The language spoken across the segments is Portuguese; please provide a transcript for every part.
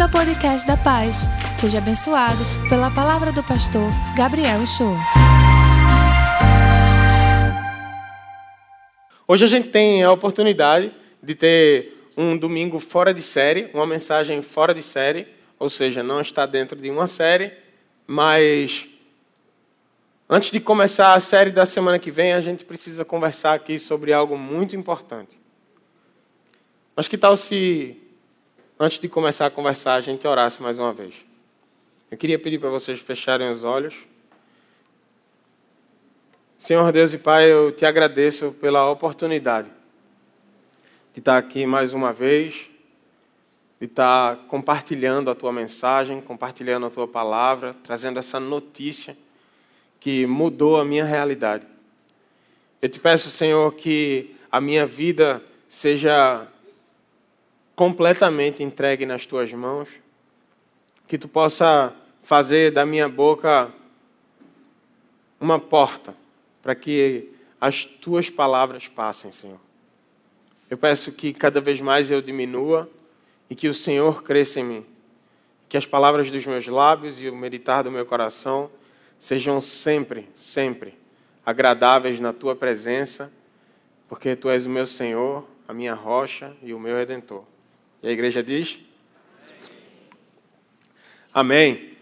Bem-vindo ao podcast da Paz. Seja abençoado pela palavra do pastor Gabriel Show. Hoje a gente tem a oportunidade de ter um domingo fora de série, uma mensagem fora de série, ou seja, não está dentro de uma série, mas antes de começar a série da semana que vem, a gente precisa conversar aqui sobre algo muito importante. Mas que tal se antes de começar a conversar, a gente orasse mais uma vez. Eu queria pedir para vocês fecharem os olhos. Senhor Deus e Pai, eu te agradeço pela oportunidade de estar aqui mais uma vez, de estar compartilhando a tua mensagem, compartilhando a tua palavra, trazendo essa notícia que mudou a minha realidade. Eu te peço, Senhor, que a minha vida seja completamente entregue nas tuas mãos, que tu possa fazer da minha boca uma porta para que as tuas palavras passem, Senhor. Eu peço que cada vez mais eu diminua e que o Senhor cresça em mim. Que as palavras dos meus lábios e o meditar do meu coração sejam sempre, sempre agradáveis na tua presença, porque tu és o meu Senhor, a minha rocha e o meu redentor. E a igreja diz? Amém.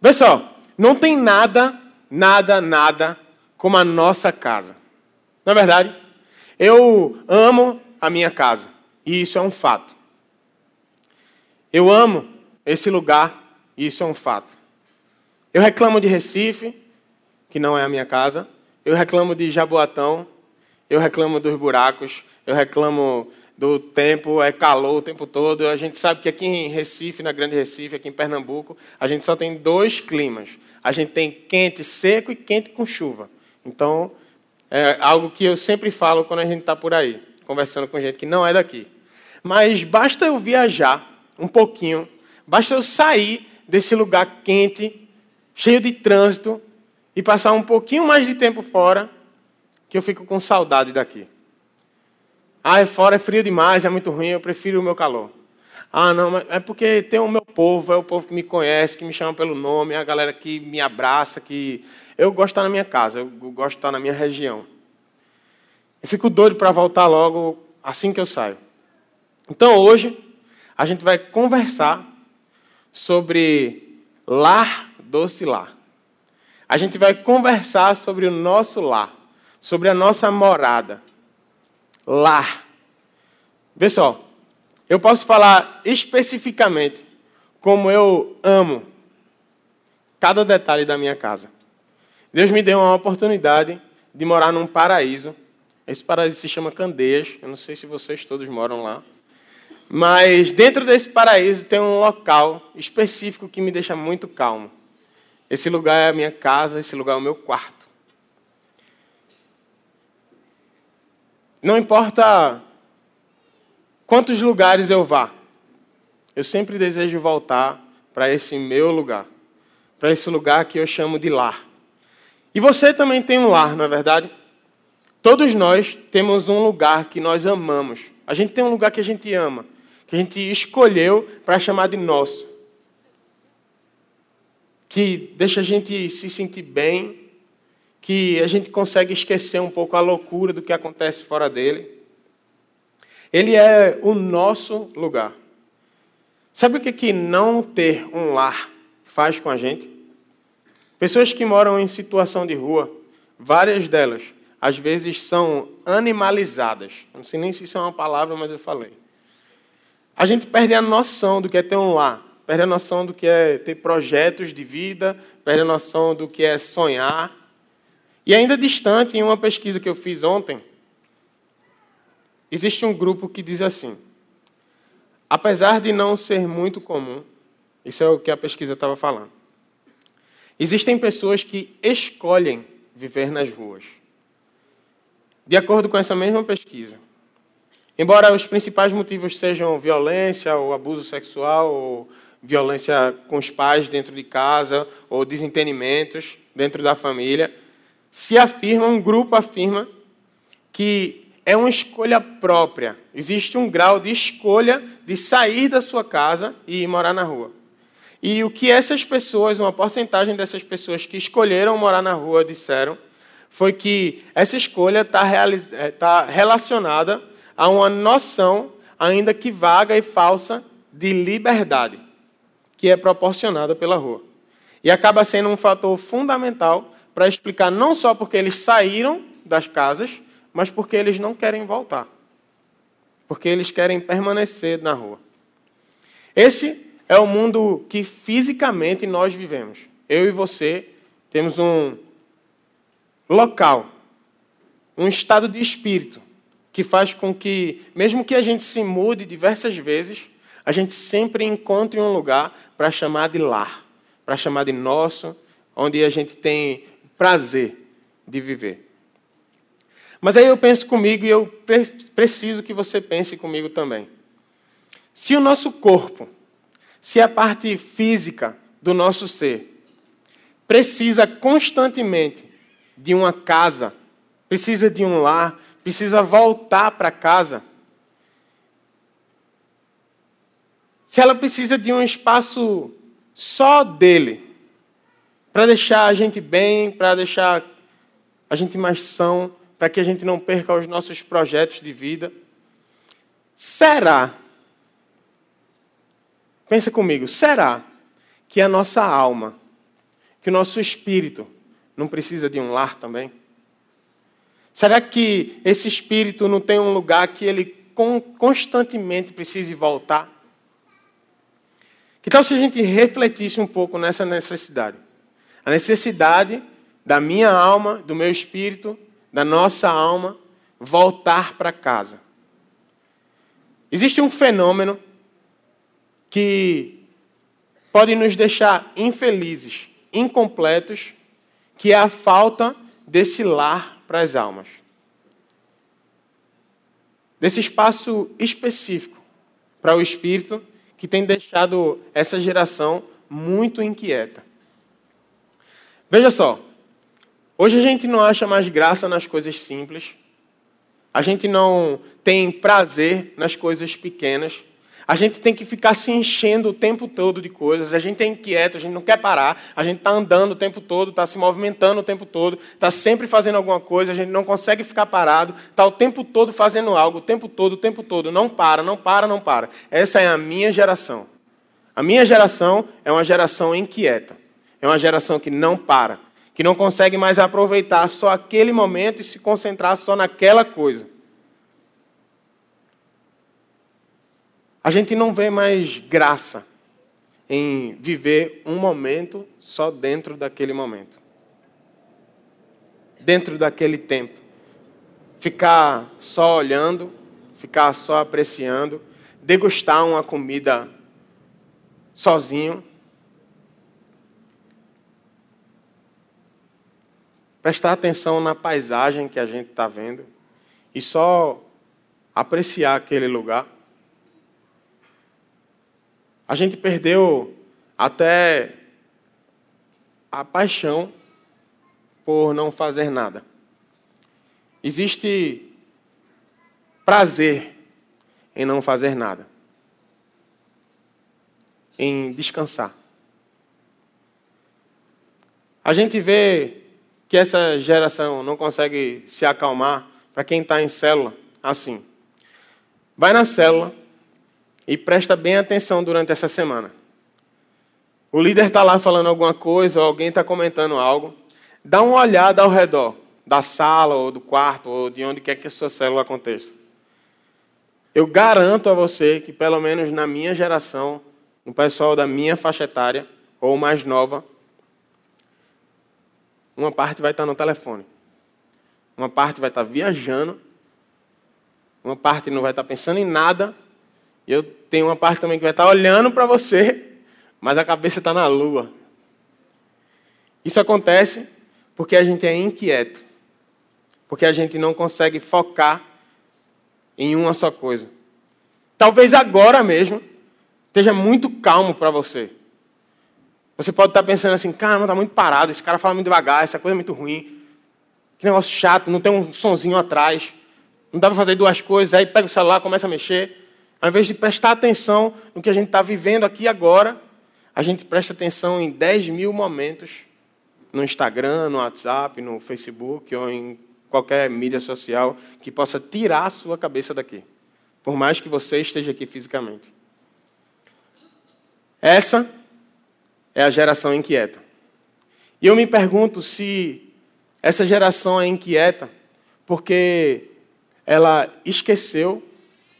Pessoal, não tem nada, nada, nada como a nossa casa. Não é verdade? Eu amo a minha casa. E isso é um fato. Eu amo esse lugar. E isso é um fato. Eu reclamo de Recife, que não é a minha casa. Eu reclamo de Jaboatão. Eu reclamo dos buracos. Eu reclamo do tempo, é calor o tempo todo. A gente sabe que aqui em Recife, na Grande Recife, aqui em Pernambuco, a gente só tem dois climas. A gente tem quente seco e quente com chuva. Então, é algo que eu sempre falo quando a gente está por aí, conversando com gente que não é daqui. Mas basta eu viajar um pouquinho, basta eu sair desse lugar quente, cheio de trânsito, e passar um pouquinho mais de tempo fora, que eu fico com saudade daqui. Ah, fora é frio demais, é muito ruim, eu prefiro o meu calor. Ah, não, mas é porque tem o meu povo, é o povo que me conhece, que me chama pelo nome, é a galera que me abraça, que eu gosto de estar na minha casa, eu gosto de estar na minha região. Eu fico doido para voltar logo assim que eu saio. Então hoje a gente vai conversar sobre lar doce lar. A gente vai conversar sobre o nosso lar, sobre a nossa morada lar. Pessoal, eu posso falar especificamente como eu amo cada detalhe da minha casa. Deus me deu uma oportunidade de morar num paraíso. Esse paraíso se chama Candeias. Eu não sei se vocês todos moram lá. Mas dentro desse paraíso tem um local específico que me deixa muito calmo. Esse lugar é a minha casa, esse lugar é o meu quarto. Não importa quantos lugares eu vá, eu sempre desejo voltar para esse meu lugar, para esse lugar que eu chamo de lar. E você também tem um lar, não é verdade? Todos nós temos um lugar que nós amamos. A gente tem um lugar que a gente ama, que a gente escolheu para chamar de nosso. Que deixa a gente se sentir bem, que a gente consegue esquecer um pouco a loucura do que acontece fora dele. Ele é o nosso lugar. Sabe o que, que não ter um lar faz com a gente? Pessoas que moram em situação de rua, várias delas, às vezes são animalizadas. Não sei nem se isso é uma palavra, mas eu falei. A gente perde a noção do que é ter um lar, perde a noção do que é ter projetos de vida, perde a noção do que é sonhar. E ainda distante, em uma pesquisa que eu fiz ontem, existe um grupo que diz assim: apesar de não ser muito comum, isso é o que a pesquisa estava falando, existem pessoas que escolhem viver nas ruas. De acordo com essa mesma pesquisa, embora os principais motivos sejam violência, ou abuso sexual, ou violência com os pais dentro de casa, ou desentendimentos dentro da família, se afirma, um grupo afirma, que é uma escolha própria. Existe um grau de escolha de sair da sua casa e ir morar na rua. E o que essas pessoas, uma porcentagem dessas pessoas que escolheram morar na rua disseram, foi que essa escolha está eh, tá relacionada a uma noção, ainda que vaga e falsa, de liberdade, que é proporcionada pela rua. E acaba sendo um fator fundamental para explicar não só porque eles saíram das casas, mas porque eles não querem voltar. Porque eles querem permanecer na rua. Esse é o mundo que fisicamente nós vivemos. Eu e você temos um local, um estado de espírito, que faz com que, mesmo que a gente se mude diversas vezes, a gente sempre encontre um lugar para chamar de lar, para chamar de nosso, onde a gente tem prazer de viver. Mas aí eu penso comigo e eu preciso que você pense comigo também. Se o nosso corpo, se a parte física do nosso ser, precisa constantemente de uma casa, precisa de um lar, precisa voltar para casa, se ela precisa de um espaço só dele, para deixar a gente bem, para deixar a gente mais são, para que a gente não perca os nossos projetos de vida. Será, pensa comigo, será que a nossa alma, que o nosso espírito, não precisa de um lar também? Será que esse espírito não tem um lugar que ele constantemente precise voltar? Que tal se a gente refletisse um pouco nessa necessidade? A necessidade da minha alma, do meu espírito, da nossa alma voltar para casa. Existe um fenômeno que pode nos deixar infelizes, incompletos, que é a falta desse lar para as almas. Desse espaço específico para o espírito que tem deixado essa geração muito inquieta. Veja só, Hoje a gente não acha mais graça nas coisas simples. A gente não tem prazer nas coisas pequenas. A gente tem que ficar se enchendo o tempo todo de coisas. A gente é inquieto, a gente não quer parar. A gente está andando o tempo todo, está se movimentando o tempo todo, está sempre fazendo alguma coisa. A gente não consegue ficar parado. Está o tempo todo fazendo algo, o tempo todo, o tempo todo. Não para, não para, não para. Essa é a minha geração. A minha geração é uma geração inquieta. É uma geração que não para que não consegue mais aproveitar só aquele momento e se concentrar só naquela coisa. A gente não vê mais graça em viver um momento só dentro daquele momento. Dentro daquele tempo. Ficar só olhando, ficar só apreciando, degustar uma comida sozinho, prestar atenção na paisagem que a gente está vendo e só apreciar aquele lugar. A gente perdeu até a paixão por não fazer nada. Existe prazer em não fazer nada, em descansar. A gente vê que essa geração não consegue se acalmar, para quem está em célula, assim. Vai na célula e presta bem atenção durante essa semana. O líder está lá falando alguma coisa, ou alguém está comentando algo. Dá uma olhada ao redor da sala, ou do quarto, ou de onde quer que a sua célula aconteça. Eu garanto a você que, pelo menos na minha geração, no pessoal da minha faixa etária, ou mais nova, uma parte vai estar no telefone. Uma parte vai estar viajando. Uma parte não vai estar pensando em nada. E eu tenho uma parte também que vai estar olhando para você, mas a cabeça está na lua. Isso acontece porque a gente é inquieto. Porque a gente não consegue focar em uma só coisa. Talvez agora mesmo esteja muito calmo para você. Você pode estar pensando assim, cara, não está muito parado, esse cara fala muito devagar, essa coisa é muito ruim. Que negócio chato, não tem um sonzinho atrás. Não dá para fazer duas coisas, aí pega o celular, começa a mexer. Ao invés de prestar atenção no que a gente está vivendo aqui agora, a gente presta atenção em 10 mil momentos no Instagram, no WhatsApp, no Facebook ou em qualquer mídia social que possa tirar a sua cabeça daqui, por mais que você esteja aqui fisicamente. Essa é a geração inquieta. E eu me pergunto se essa geração é inquieta porque ela esqueceu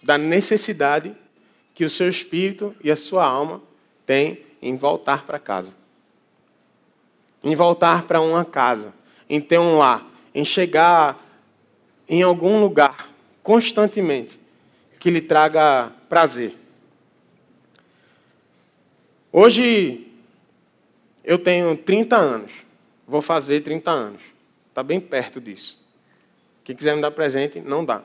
da necessidade que o seu espírito e a sua alma têm em voltar para casa. Em voltar para uma casa, em ter um lar, em chegar em algum lugar constantemente que lhe traga prazer. Hoje eu tenho 30 anos, vou fazer 30 anos, está bem perto disso. Quem quiser me dar presente, não dá.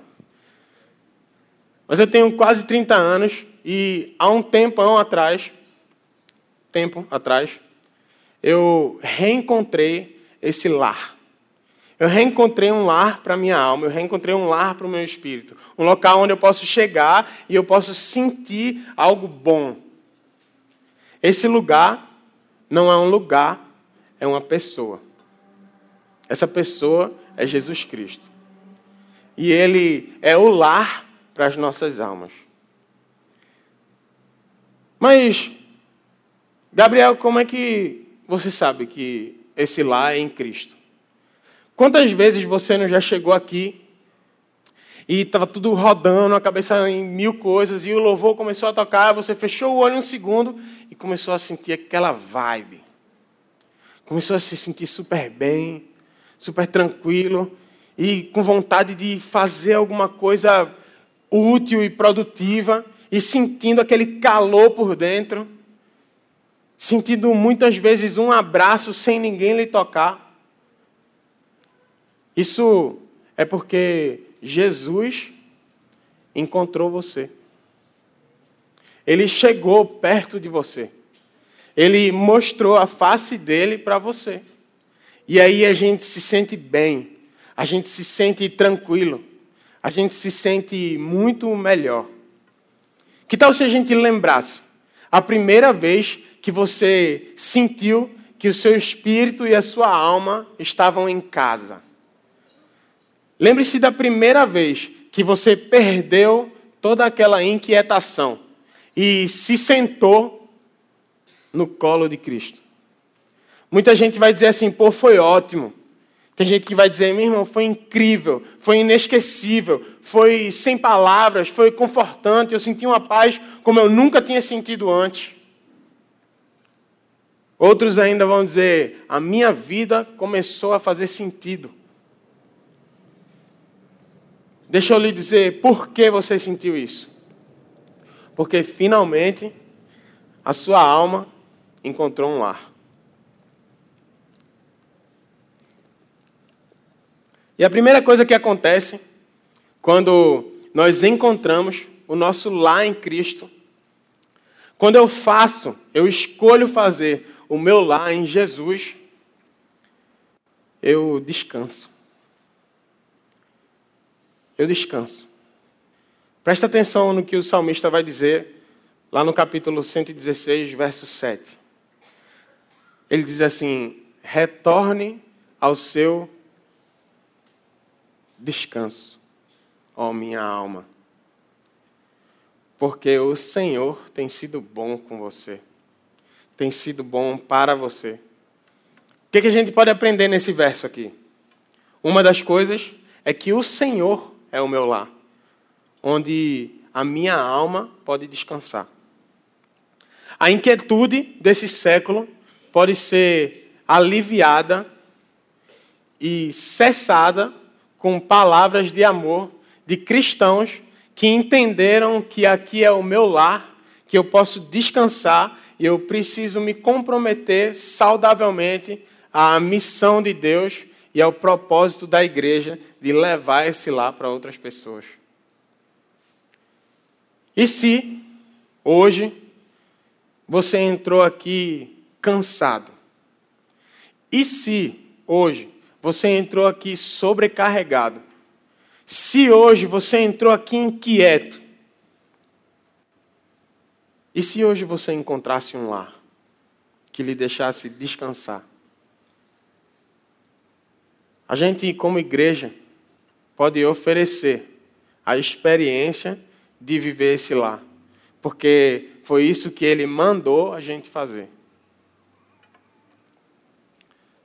Mas eu tenho quase 30 anos e há um tempão atrás tempo atrás, eu reencontrei esse lar. Eu reencontrei um lar para minha alma, eu reencontrei um lar para o meu espírito. Um local onde eu posso chegar e eu posso sentir algo bom. Esse lugar não é um lugar, é uma pessoa. Essa pessoa é Jesus Cristo. E ele é o lar para as nossas almas. Mas Gabriel, como é que você sabe que esse lá é em Cristo? Quantas vezes você não já chegou aqui e estava tudo rodando, a cabeça em mil coisas, e o louvor começou a tocar, você fechou o olho um segundo e começou a sentir aquela vibe. Começou a se sentir super bem, super tranquilo e com vontade de fazer alguma coisa útil e produtiva e sentindo aquele calor por dentro sentindo muitas vezes um abraço sem ninguém lhe tocar. Isso é porque Jesus encontrou você. Ele chegou perto de você. Ele mostrou a face dele para você. E aí a gente se sente bem, a gente se sente tranquilo, a gente se sente muito melhor. Que tal se a gente lembrasse a primeira vez que você sentiu que o seu espírito e a sua alma estavam em casa. Lembre-se da primeira vez que você perdeu toda aquela inquietação e se sentou no colo de Cristo. Muita gente vai dizer assim, pô, foi ótimo. Tem gente que vai dizer, meu irmão, foi incrível, foi inesquecível, foi sem palavras, foi confortante, eu senti uma paz como eu nunca tinha sentido antes. Outros ainda vão dizer: a minha vida começou a fazer sentido. Deixa eu lhe dizer por que você sentiu isso. Porque finalmente a sua alma encontrou um lar. E a primeira coisa que acontece quando nós encontramos o nosso lar em Cristo, quando eu faço, eu escolho fazer o meu lar em Jesus, eu descanso. Eu descanso. Presta atenção no que o salmista vai dizer lá no capítulo 116, verso 7. Ele diz assim: retorne ao seu descanso, ó minha alma, porque o Senhor tem sido bom com você tem sido bom para você. O que, a gente pode aprender nesse verso aqui? Uma das coisas é que o Senhor é o meu lar, onde a minha alma pode descansar. A inquietude desse século pode ser aliviada e cessada com palavras de amor de cristãos que entenderam que aqui é o meu lar, que eu posso descansar e eu preciso me comprometer saudavelmente à missão de Deus e ao propósito da igreja de levar esse lá para outras pessoas. E se hoje você entrou aqui cansado? E se hoje você entrou aqui sobrecarregado? Se hoje você entrou aqui inquieto, e se hoje você encontrasse um lar que lhe deixasse descansar? A gente, como igreja, pode oferecer a experiência de viver esse lar, porque foi isso que ele mandou a gente fazer.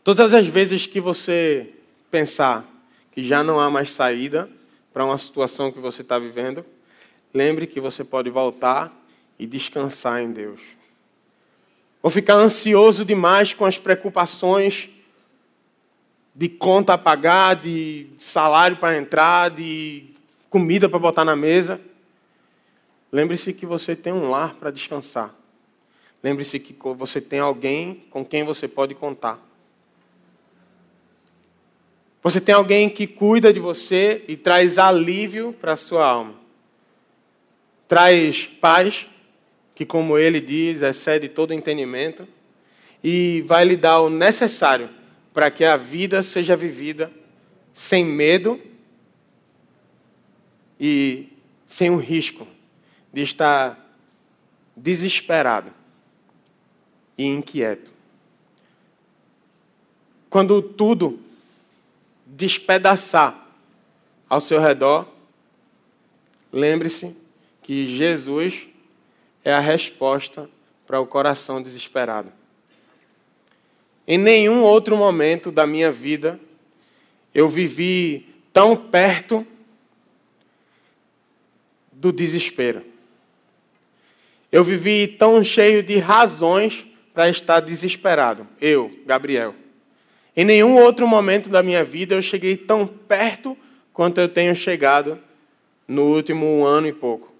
Todas as vezes que você pensar que já não há mais saída para uma situação que você está vivendo, lembre que você pode voltar e descansar em Deus. Ou ficar ansioso demais com as preocupações de conta a pagar, de salário para entrar, de comida para botar na mesa. Lembre-se que você tem um lar para descansar. Lembre-se que você tem alguém com quem você pode contar. Você tem alguém que cuida de você e traz alívio para a sua alma. Traz paz, que, como ele diz, excede todo entendimento, e vai lhe dar o necessário para que a vida seja vivida sem medo e sem o risco de estar desesperado e inquieto. Quando tudo despedaçar ao seu redor, lembre-se que Jesus é a resposta para o coração desesperado. Em nenhum outro momento da minha vida eu vivi tão perto do desespero. Eu vivi tão cheio de razões para estar desesperado. Eu, Gabriel. Em nenhum outro momento da minha vida eu cheguei tão perto quanto eu tenho chegado no último ano e pouco.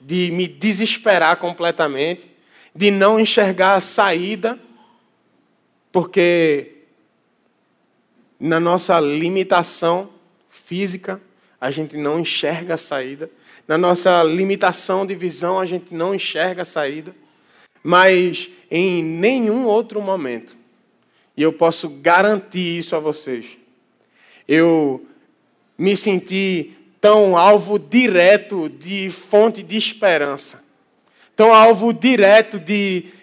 De me desesperar completamente, de não enxergar a saída, porque na nossa limitação física, a gente não enxerga a saída. Na nossa limitação de visão, a gente não enxerga a saída. Mas em nenhum outro momento e eu posso garantir isso a vocês. Eu me senti tão alvo direto de fonte de esperança, tão alvo direto de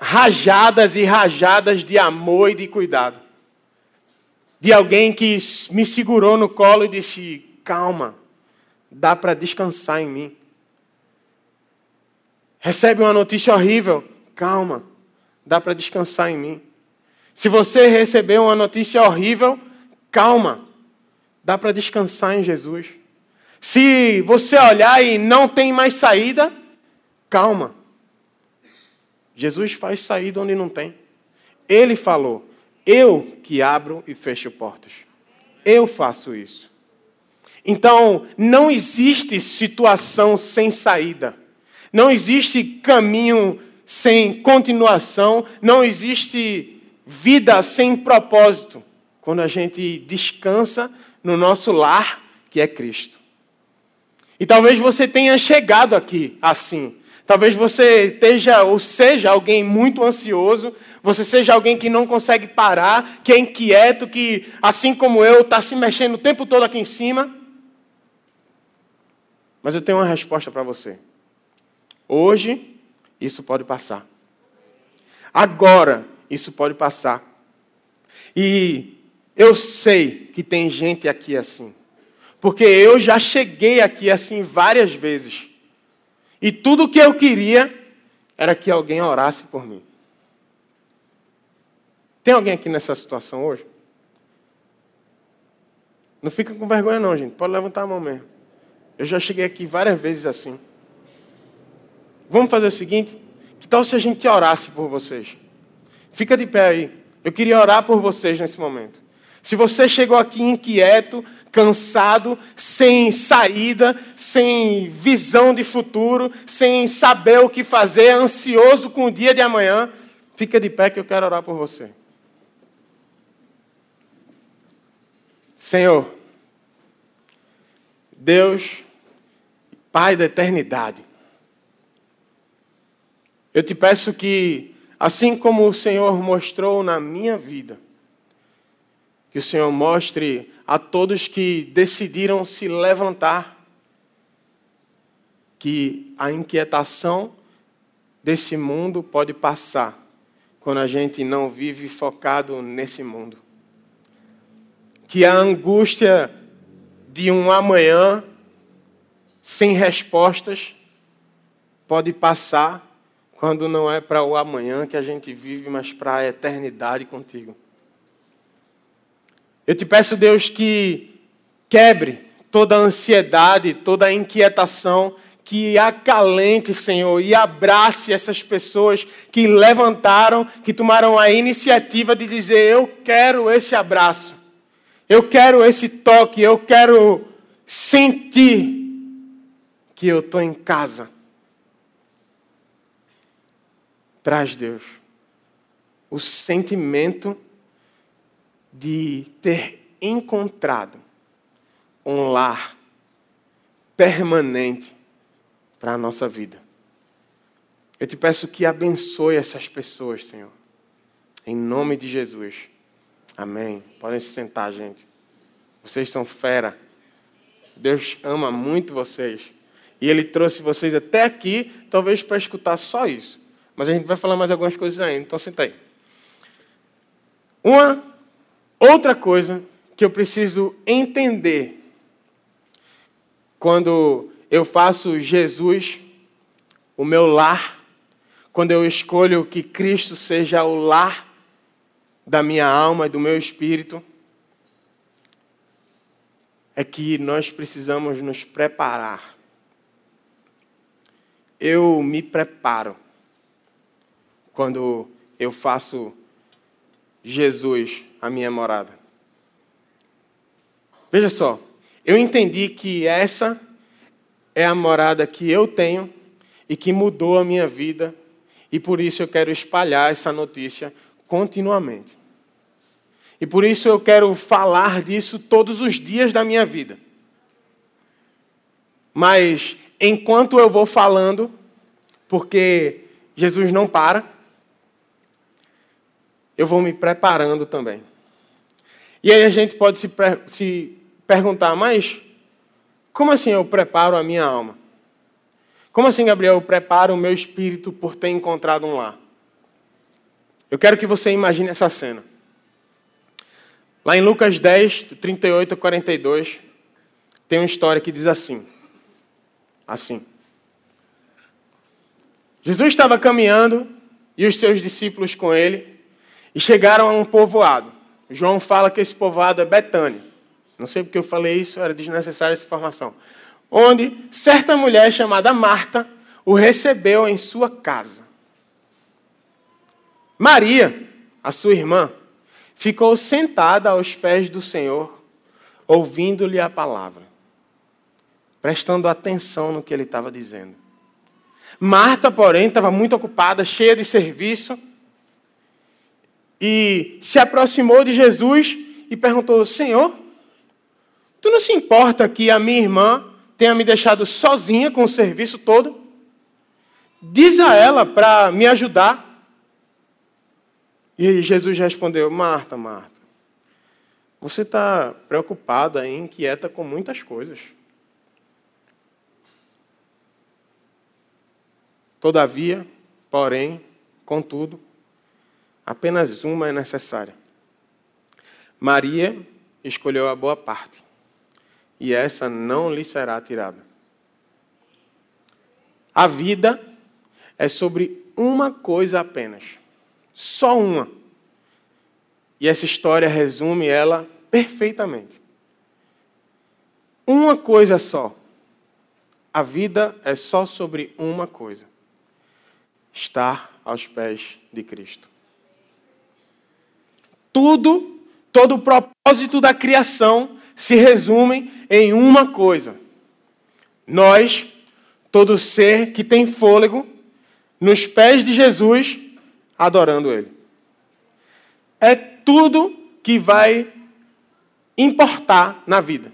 rajadas e rajadas de amor e de cuidado. De alguém que me segurou no colo e disse: calma, dá para descansar em mim. Recebe uma notícia horrível, calma, dá para descansar em mim. Se você recebeu uma notícia horrível, calma. Dá para descansar em Jesus. Se você olhar e não tem mais saída, calma. Jesus faz saída onde não tem. Ele falou: Eu que abro e fecho portas. Eu faço isso. Então, não existe situação sem saída. Não existe caminho sem continuação. Não existe vida sem propósito, quando a gente descansa no nosso lar, que é Cristo. E talvez você tenha chegado aqui assim. Talvez você esteja ou seja alguém muito ansioso, você seja alguém que não consegue parar, que é inquieto, que, assim como eu, está se mexendo o tempo todo aqui em cima. Mas eu tenho uma resposta para você. Hoje, isso pode passar. Agora, isso pode passar. E eu sei que tem gente aqui assim. Porque eu já cheguei aqui assim várias vezes. E tudo que eu queria era que alguém orasse por mim. Tem alguém aqui nessa situação hoje? Não fica com vergonha não, gente. Pode levantar a mão mesmo. Eu já cheguei aqui várias vezes assim. Vamos fazer o seguinte? Que tal se a gente orasse por vocês? Fica de pé aí. Eu queria orar por vocês nesse momento. Se você chegou aqui inquieto, cansado, sem saída, sem visão de futuro, sem saber o que fazer, ansioso com o dia de amanhã, fica de pé que eu quero orar por você. Senhor, Deus, Pai da eternidade, eu te peço que Assim como o Senhor mostrou na minha vida, Que o Senhor mostre a todos que decidiram se levantar que a inquietação desse mundo pode passar quando a gente não vive focado nesse mundo. Que a angústia de um amanhã sem respostas pode passar quando não é para o amanhã que a gente vive, mas para a eternidade contigo. Eu te peço, Deus, que quebre toda a ansiedade, toda a inquietação que acalente, Senhor, e abrace essas pessoas que levantaram, que tomaram a iniciativa de dizer: Eu quero esse abraço, eu quero esse toque, eu quero sentir que eu estou em casa. Traz, Deus, o sentimento de ter encontrado um lar permanente para a nossa vida. Eu te peço que abençoe essas pessoas, Senhor. Em nome de Jesus. Amém. Podem se sentar, gente. Vocês são fera. Deus ama muito vocês. E Ele trouxe vocês até aqui, talvez para escutar só isso. Mas a gente vai falar mais algumas coisas ainda. Então senta aí. Uma outra coisa que eu preciso entender quando eu faço Jesus o meu lar, quando eu escolho que Cristo seja o lar da minha alma e do meu espírito, é que nós precisamos nos preparar. Eu me preparo quando eu faço Jesus a minha morada. Veja só, eu entendi que essa é a morada que eu tenho e que mudou a minha vida, e por isso eu quero espalhar essa notícia continuamente. E por isso eu quero falar disso todos os dias da minha vida. Mas enquanto eu vou falando, porque Jesus não para, eu vou me preparando também. E aí a gente pode se, se perguntar, mas como assim eu preparo a minha alma? Como assim, Gabriel, eu preparo o meu espírito por ter encontrado um lar? Eu quero que você imagine essa cena. Lá em Lucas 10, 38 a 42, tem uma história que diz assim: assim. Jesus estava caminhando e os seus discípulos com ele e chegaram a um povoado. João fala que esse povoado é Betânia. Não sei porque eu falei isso, era desnecessária essa informação. Onde certa mulher chamada Marta o recebeu em sua casa. Maria, a sua irmã, ficou sentada aos pés do Senhor, ouvindo-lhe a palavra, prestando atenção no que ele estava dizendo. Marta, porém, estava muito ocupada, cheia de serviço, e se aproximou de Jesus e perguntou: Senhor, Tu não se importa que a minha irmã tenha me deixado sozinha com o serviço todo? Diz a ela para me ajudar. E Jesus respondeu: Marta, Marta, você está preocupada e inquieta com muitas coisas. Todavia, porém, contudo, apenas uma é necessária. Maria escolheu a boa parte e essa não lhe será tirada. A vida é sobre uma coisa apenas, só uma. E essa história resume ela perfeitamente. Uma coisa só. A vida é só sobre uma coisa: estar aos pés de Cristo. Tudo, todo o propósito da criação se resumem em uma coisa: nós, todo ser que tem fôlego, nos pés de Jesus, adorando Ele. É tudo que vai importar na vida.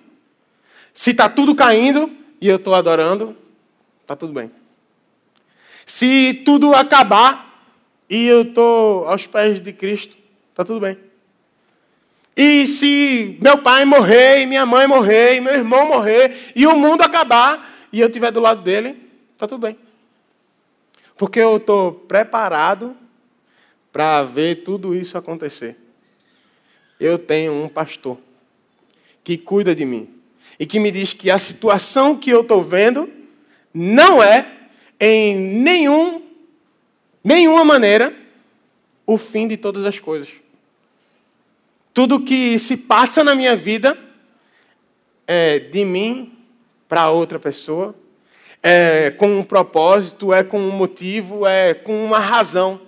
Se está tudo caindo e eu estou adorando, está tudo bem. Se tudo acabar e eu estou aos pés de Cristo, está tudo bem. E se meu pai morrer, e minha mãe morrer, e meu irmão morrer, e o mundo acabar, e eu estiver do lado dele, está tudo bem. Porque eu estou preparado para ver tudo isso acontecer. Eu tenho um pastor que cuida de mim e que me diz que a situação que eu estou vendo não é, em nenhum, nenhuma maneira, o fim de todas as coisas. Tudo que se passa na minha vida é de mim para outra pessoa, é com um propósito, é com um motivo, é com uma razão.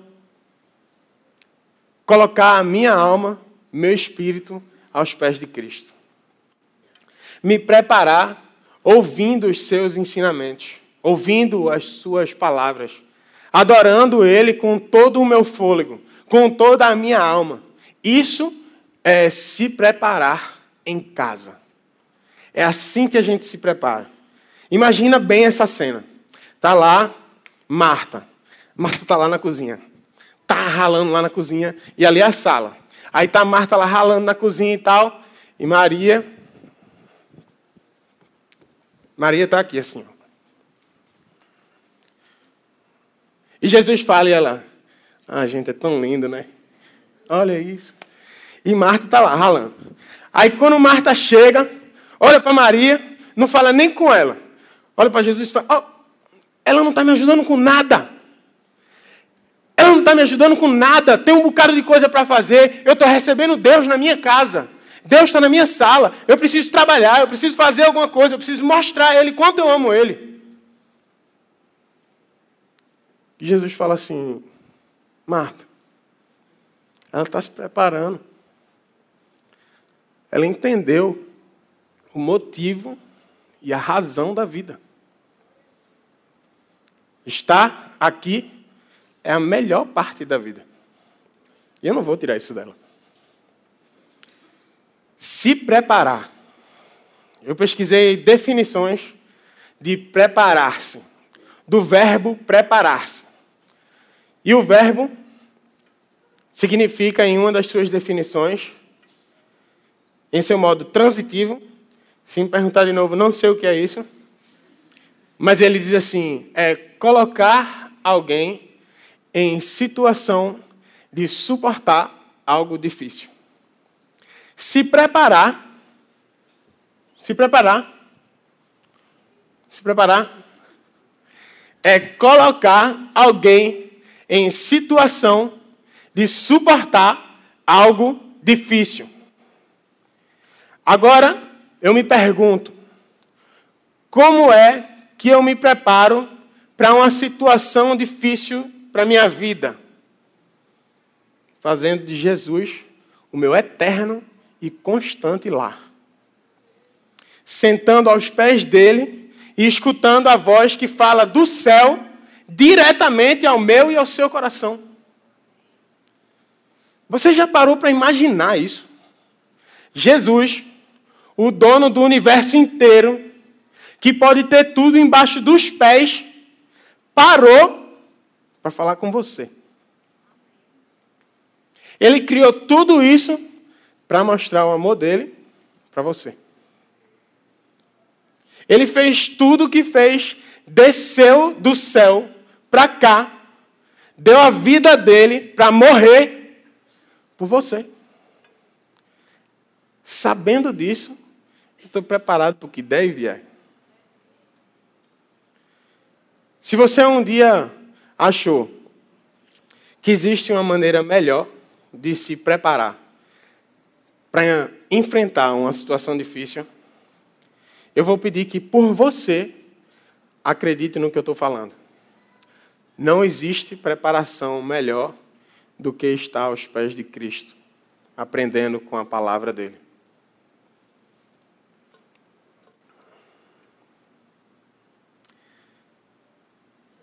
Colocar a minha alma, meu espírito aos pés de Cristo. Me preparar ouvindo os seus ensinamentos, ouvindo as suas palavras, adorando Ele com todo o meu fôlego, com toda a minha alma. Isso é se preparar em casa. É assim que a gente se prepara. Imagina bem essa cena. Tá lá Marta. Marta tá lá na cozinha. Tá ralando lá na cozinha e ali é a sala. Aí tá Marta lá ralando na cozinha e tal, e Maria Maria tá aqui assim. E Jesus fala e ela, ah, gente, é tão lindo, né? Olha isso. E Marta está lá, ralando. Aí quando Marta chega, olha para Maria, não fala nem com ela. Olha para Jesus e fala: oh, ela não está me ajudando com nada. Ela não está me ajudando com nada. Tem um bocado de coisa para fazer. Eu estou recebendo Deus na minha casa. Deus está na minha sala. Eu preciso trabalhar. Eu preciso fazer alguma coisa. Eu preciso mostrar a Ele quanto eu amo Ele. E Jesus fala assim: Marta, ela está se preparando ela entendeu o motivo e a razão da vida. Estar aqui é a melhor parte da vida. E eu não vou tirar isso dela. Se preparar. Eu pesquisei definições de preparar-se, do verbo preparar-se. E o verbo significa, em uma das suas definições, em seu modo transitivo. Se me perguntar de novo, não sei o que é isso. Mas ele diz assim: é colocar alguém em situação de suportar algo difícil. Se preparar, se preparar, se preparar, é colocar alguém em situação de suportar algo difícil. Agora, eu me pergunto: como é que eu me preparo para uma situação difícil para a minha vida? Fazendo de Jesus o meu eterno e constante lar. Sentando aos pés dele e escutando a voz que fala do céu diretamente ao meu e ao seu coração. Você já parou para imaginar isso? Jesus o dono do universo inteiro, que pode ter tudo embaixo dos pés, parou para falar com você. Ele criou tudo isso para mostrar o amor dele para você. Ele fez tudo o que fez, desceu do céu para cá, deu a vida dele para morrer por você. Sabendo disso, estou preparado para o que der e vier. Se você um dia achou que existe uma maneira melhor de se preparar para enfrentar uma situação difícil, eu vou pedir que, por você, acredite no que eu estou falando. Não existe preparação melhor do que estar aos pés de Cristo, aprendendo com a palavra dele.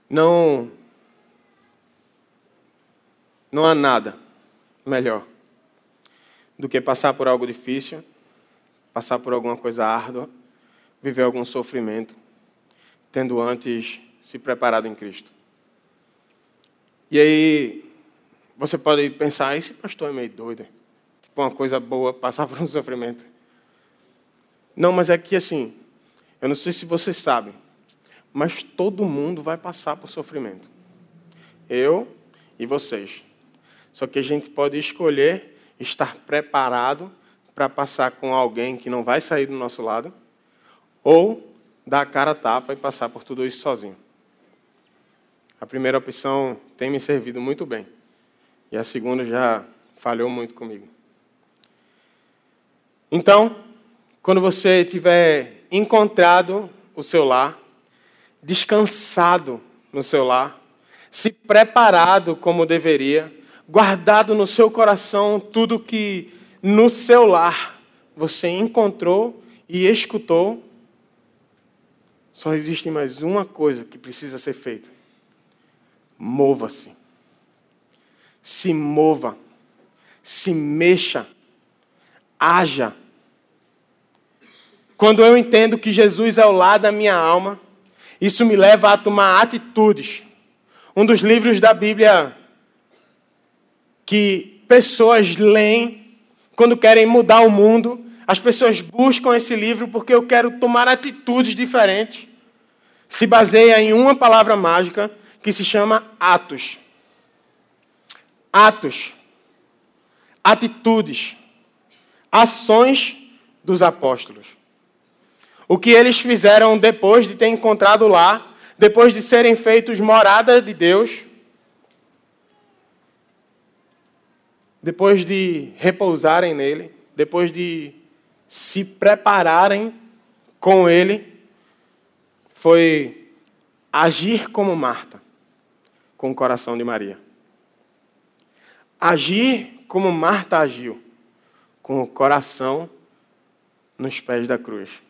Não não há nada melhor do que passar por algo difícil, passar por alguma coisa árdua, viver algum sofrimento, tendo antes se preparado em Cristo. E aí você pode pensar, esse pastor é meio doido. por uma coisa boa, passar por um sofrimento. Não, mas é que assim, eu não sei se vocês sabem, mas todo mundo vai passar por sofrimento. Eu e vocês. Só que a gente pode escolher estar preparado para passar com alguém que não vai sair do nosso lado, ou dar a cara a tapa e passar por tudo isso sozinho. A primeira opção tem me servido muito bem, e a segunda já falhou muito comigo. Então, quando você tiver encontrado o seu lar, descansado no seu lar, se preparado como deveria, guardado no seu coração tudo que no seu lar você encontrou e escutou, só existe mais uma coisa que precisa ser feita: mova-se. Se mova. Se mexa. Haja. Quando eu entendo que Jesus é o lado da minha alma, isso me leva a tomar atitudes. Um dos livros da Bíblia que pessoas leem quando querem mudar o mundo, as pessoas buscam esse livro porque eu quero tomar atitudes diferentes. Se baseia em uma palavra mágica que se chama atos. Atos. Atitudes. Ações dos apóstolos. O que eles fizeram depois de ter encontrado lá, depois de serem feitos morada de Deus, depois de repousarem nele, depois de se prepararem com ele, foi agir como Marta, com o coração de Maria. Agir como Marta agiu, com o coração nos pés da cruz.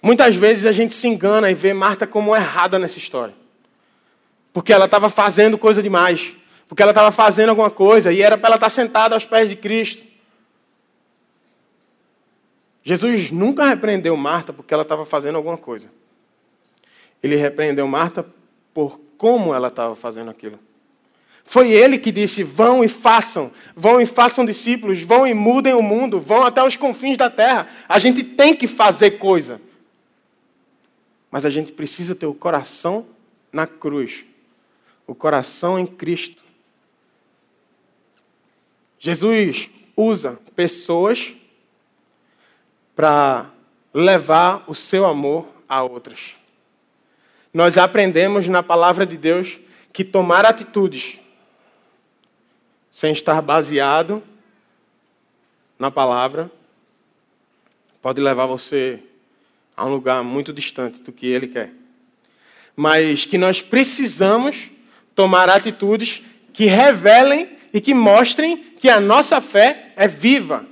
Muitas vezes a gente se engana e vê Marta como errada nessa história. Porque ela estava fazendo coisa demais. Porque ela estava fazendo alguma coisa e era para ela estar sentada aos pés de Cristo. Jesus nunca repreendeu Marta porque ela estava fazendo alguma coisa. Ele repreendeu Marta por como ela estava fazendo aquilo. Foi ele que disse: vão e façam, vão e façam discípulos, vão e mudem o mundo, vão até os confins da terra. A gente tem que fazer coisa. Mas a gente precisa ter o coração na cruz, o coração em Cristo. Jesus usa pessoas para levar o seu amor a outras. Nós aprendemos na palavra de Deus que tomar atitudes sem estar baseado na palavra pode levar você a um lugar muito distante do que Ele quer. Mas que nós precisamos tomar atitudes que revelem e que mostrem que a nossa fé é viva.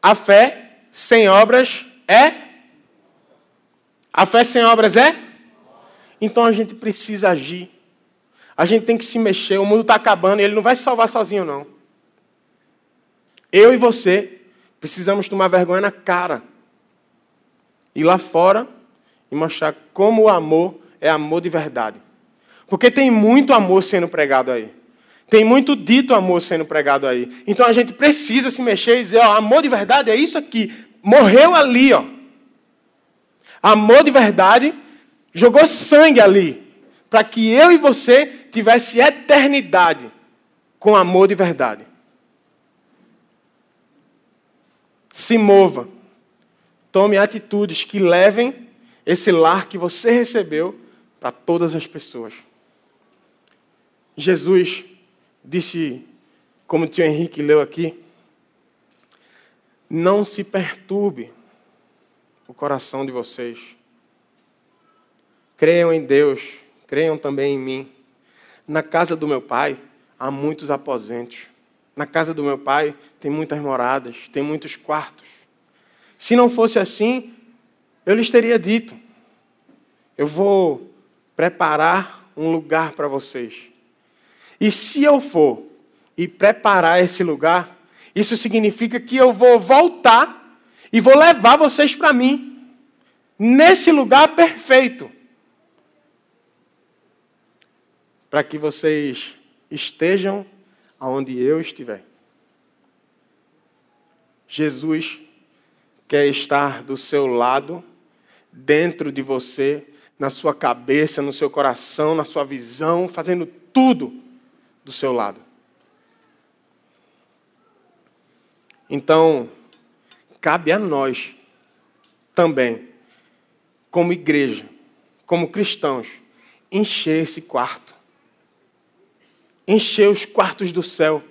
A fé sem obras é? A fé sem obras é? Então a gente precisa agir. A gente tem que se mexer. O mundo está acabando e ele não vai se salvar sozinho, não. Eu e você Precisamos tomar vergonha na cara. Ir lá fora e mostrar como o amor é amor de verdade. Porque tem muito amor sendo pregado aí. Tem muito dito amor sendo pregado aí. Então a gente precisa se mexer e dizer, ó, amor de verdade é isso aqui. Morreu ali, ó. Amor de verdade jogou sangue ali para que eu e você tivesse eternidade com amor de verdade. Se mova. Tome atitudes que levem esse lar que você recebeu para todas as pessoas. Jesus disse, como o tio Henrique leu aqui, não se perturbe o coração de vocês. Creiam em Deus, creiam também em mim. Na casa do meu pai há muitos aposentos. Na casa do meu pai tem muitas moradas, tem muitos quartos. Se não fosse assim, eu lhes teria dito: eu vou preparar um lugar para vocês. E se eu for e preparar esse lugar, isso significa que eu vou voltar e vou levar vocês para mim, nesse lugar perfeito, para que vocês estejam aonde eu estiver. Jesus quer estar do seu lado, dentro de você, na sua cabeça, no seu coração, na sua visão, fazendo tudo do seu lado. Então, cabe a nós também, como igreja, como cristãos, encher esse quarto. Encher os quartos do céu.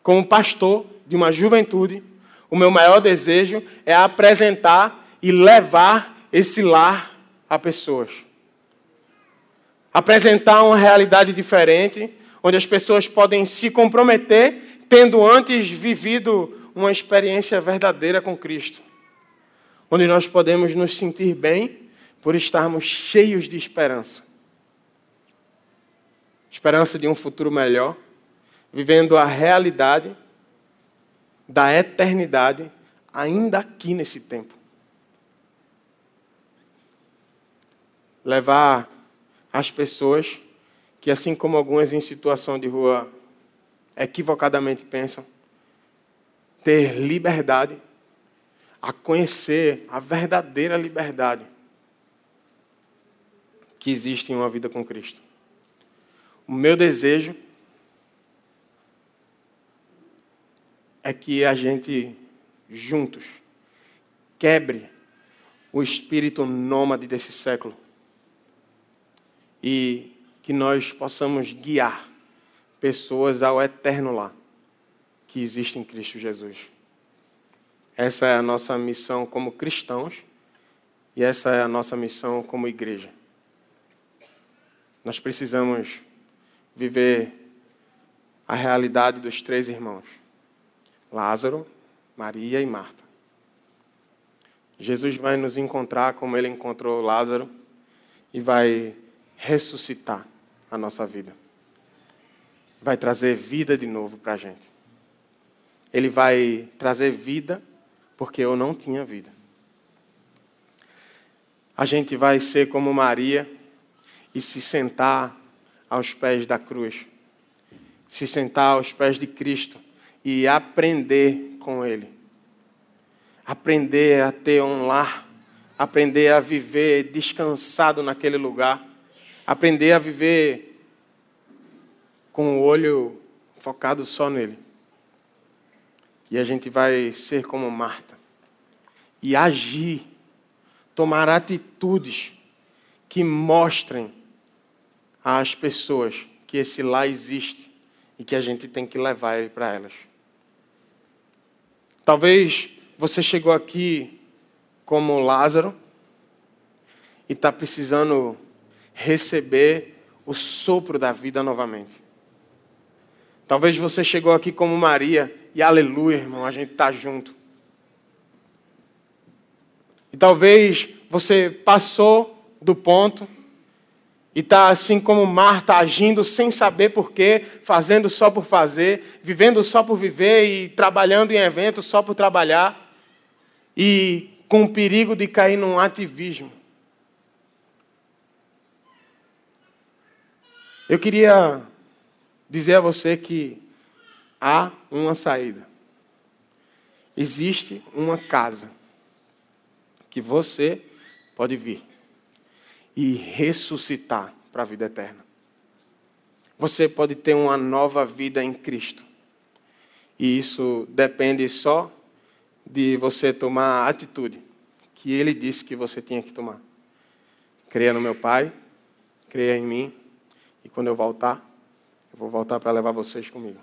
Como pastor de uma juventude, o meu maior desejo é apresentar e levar esse lar a pessoas. Apresentar uma realidade diferente, onde as pessoas podem se comprometer, tendo antes vivido uma experiência verdadeira com Cristo. Onde nós podemos nos sentir bem por estarmos cheios de esperança. Esperança de um futuro melhor, vivendo a realidade da eternidade ainda aqui nesse tempo. Levar as pessoas que, assim como algumas em situação de rua equivocadamente pensam, ter liberdade, a conhecer a verdadeira liberdade que existe em uma vida com Cristo. O meu desejo é que a gente, juntos, quebre o espírito nômade desse século e que nós possamos guiar pessoas ao eterno lá que existe em Cristo Jesus. Essa é a nossa missão como cristãos e essa é a nossa missão como igreja. Nós precisamos viver a realidade dos três irmãos: Lázaro, Maria e Marta. Jesus vai nos encontrar como ele encontrou Lázaro e vai ressuscitar a nossa vida. Vai trazer vida de novo para a gente. Ele vai trazer vida porque eu não tinha vida. A gente vai ser como Maria e se sentar aos pés da cruz, se sentar aos pés de Cristo e aprender com Ele. Aprender a ter um lar, aprender a viver descansado naquele lugar, aprender a viver com o olho focado só nele. E a gente vai ser como Marta. E agir, tomar atitudes que mostrem às pessoas que esse lá existe e que a gente tem que levar ele para elas. Talvez você chegou aqui como Lázaro e está precisando receber o sopro da vida novamente. Talvez você chegou aqui como Maria e aleluia, irmão, a gente está junto. E talvez você passou do ponto e está assim como Marta, agindo sem saber porquê, fazendo só por fazer, vivendo só por viver e trabalhando em eventos só por trabalhar, e com o perigo de cair num ativismo. Eu queria dizer a você que há uma saída. Existe uma casa que você pode vir e ressuscitar para a vida eterna. Você pode ter uma nova vida em Cristo. E isso depende só de você tomar a atitude que Ele disse que você tinha que tomar. Creia no meu Pai, creia em mim, e quando eu voltar, eu vou voltar para levar vocês comigo.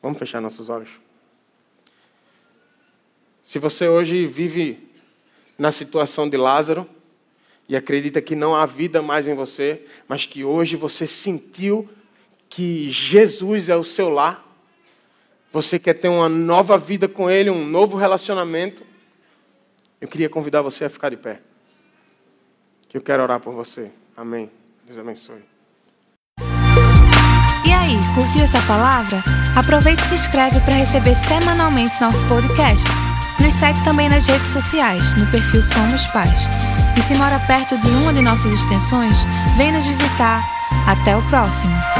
Vamos fechar nossos olhos. Se você hoje vive na situação de Lázaro e acredita que não há vida mais em você, mas que hoje você sentiu que Jesus é o seu lar, você quer ter uma nova vida com Ele, um novo relacionamento, eu queria convidar você a ficar de pé. Eu quero orar por você. Amém. Deus abençoe. E aí, curtiu essa palavra? Aproveite e se inscreve para receber semanalmente nosso podcast. Nos segue também nas redes sociais, no perfil Somos Pais. E se mora perto de uma de nossas extensões, vem nos visitar Até o próximo!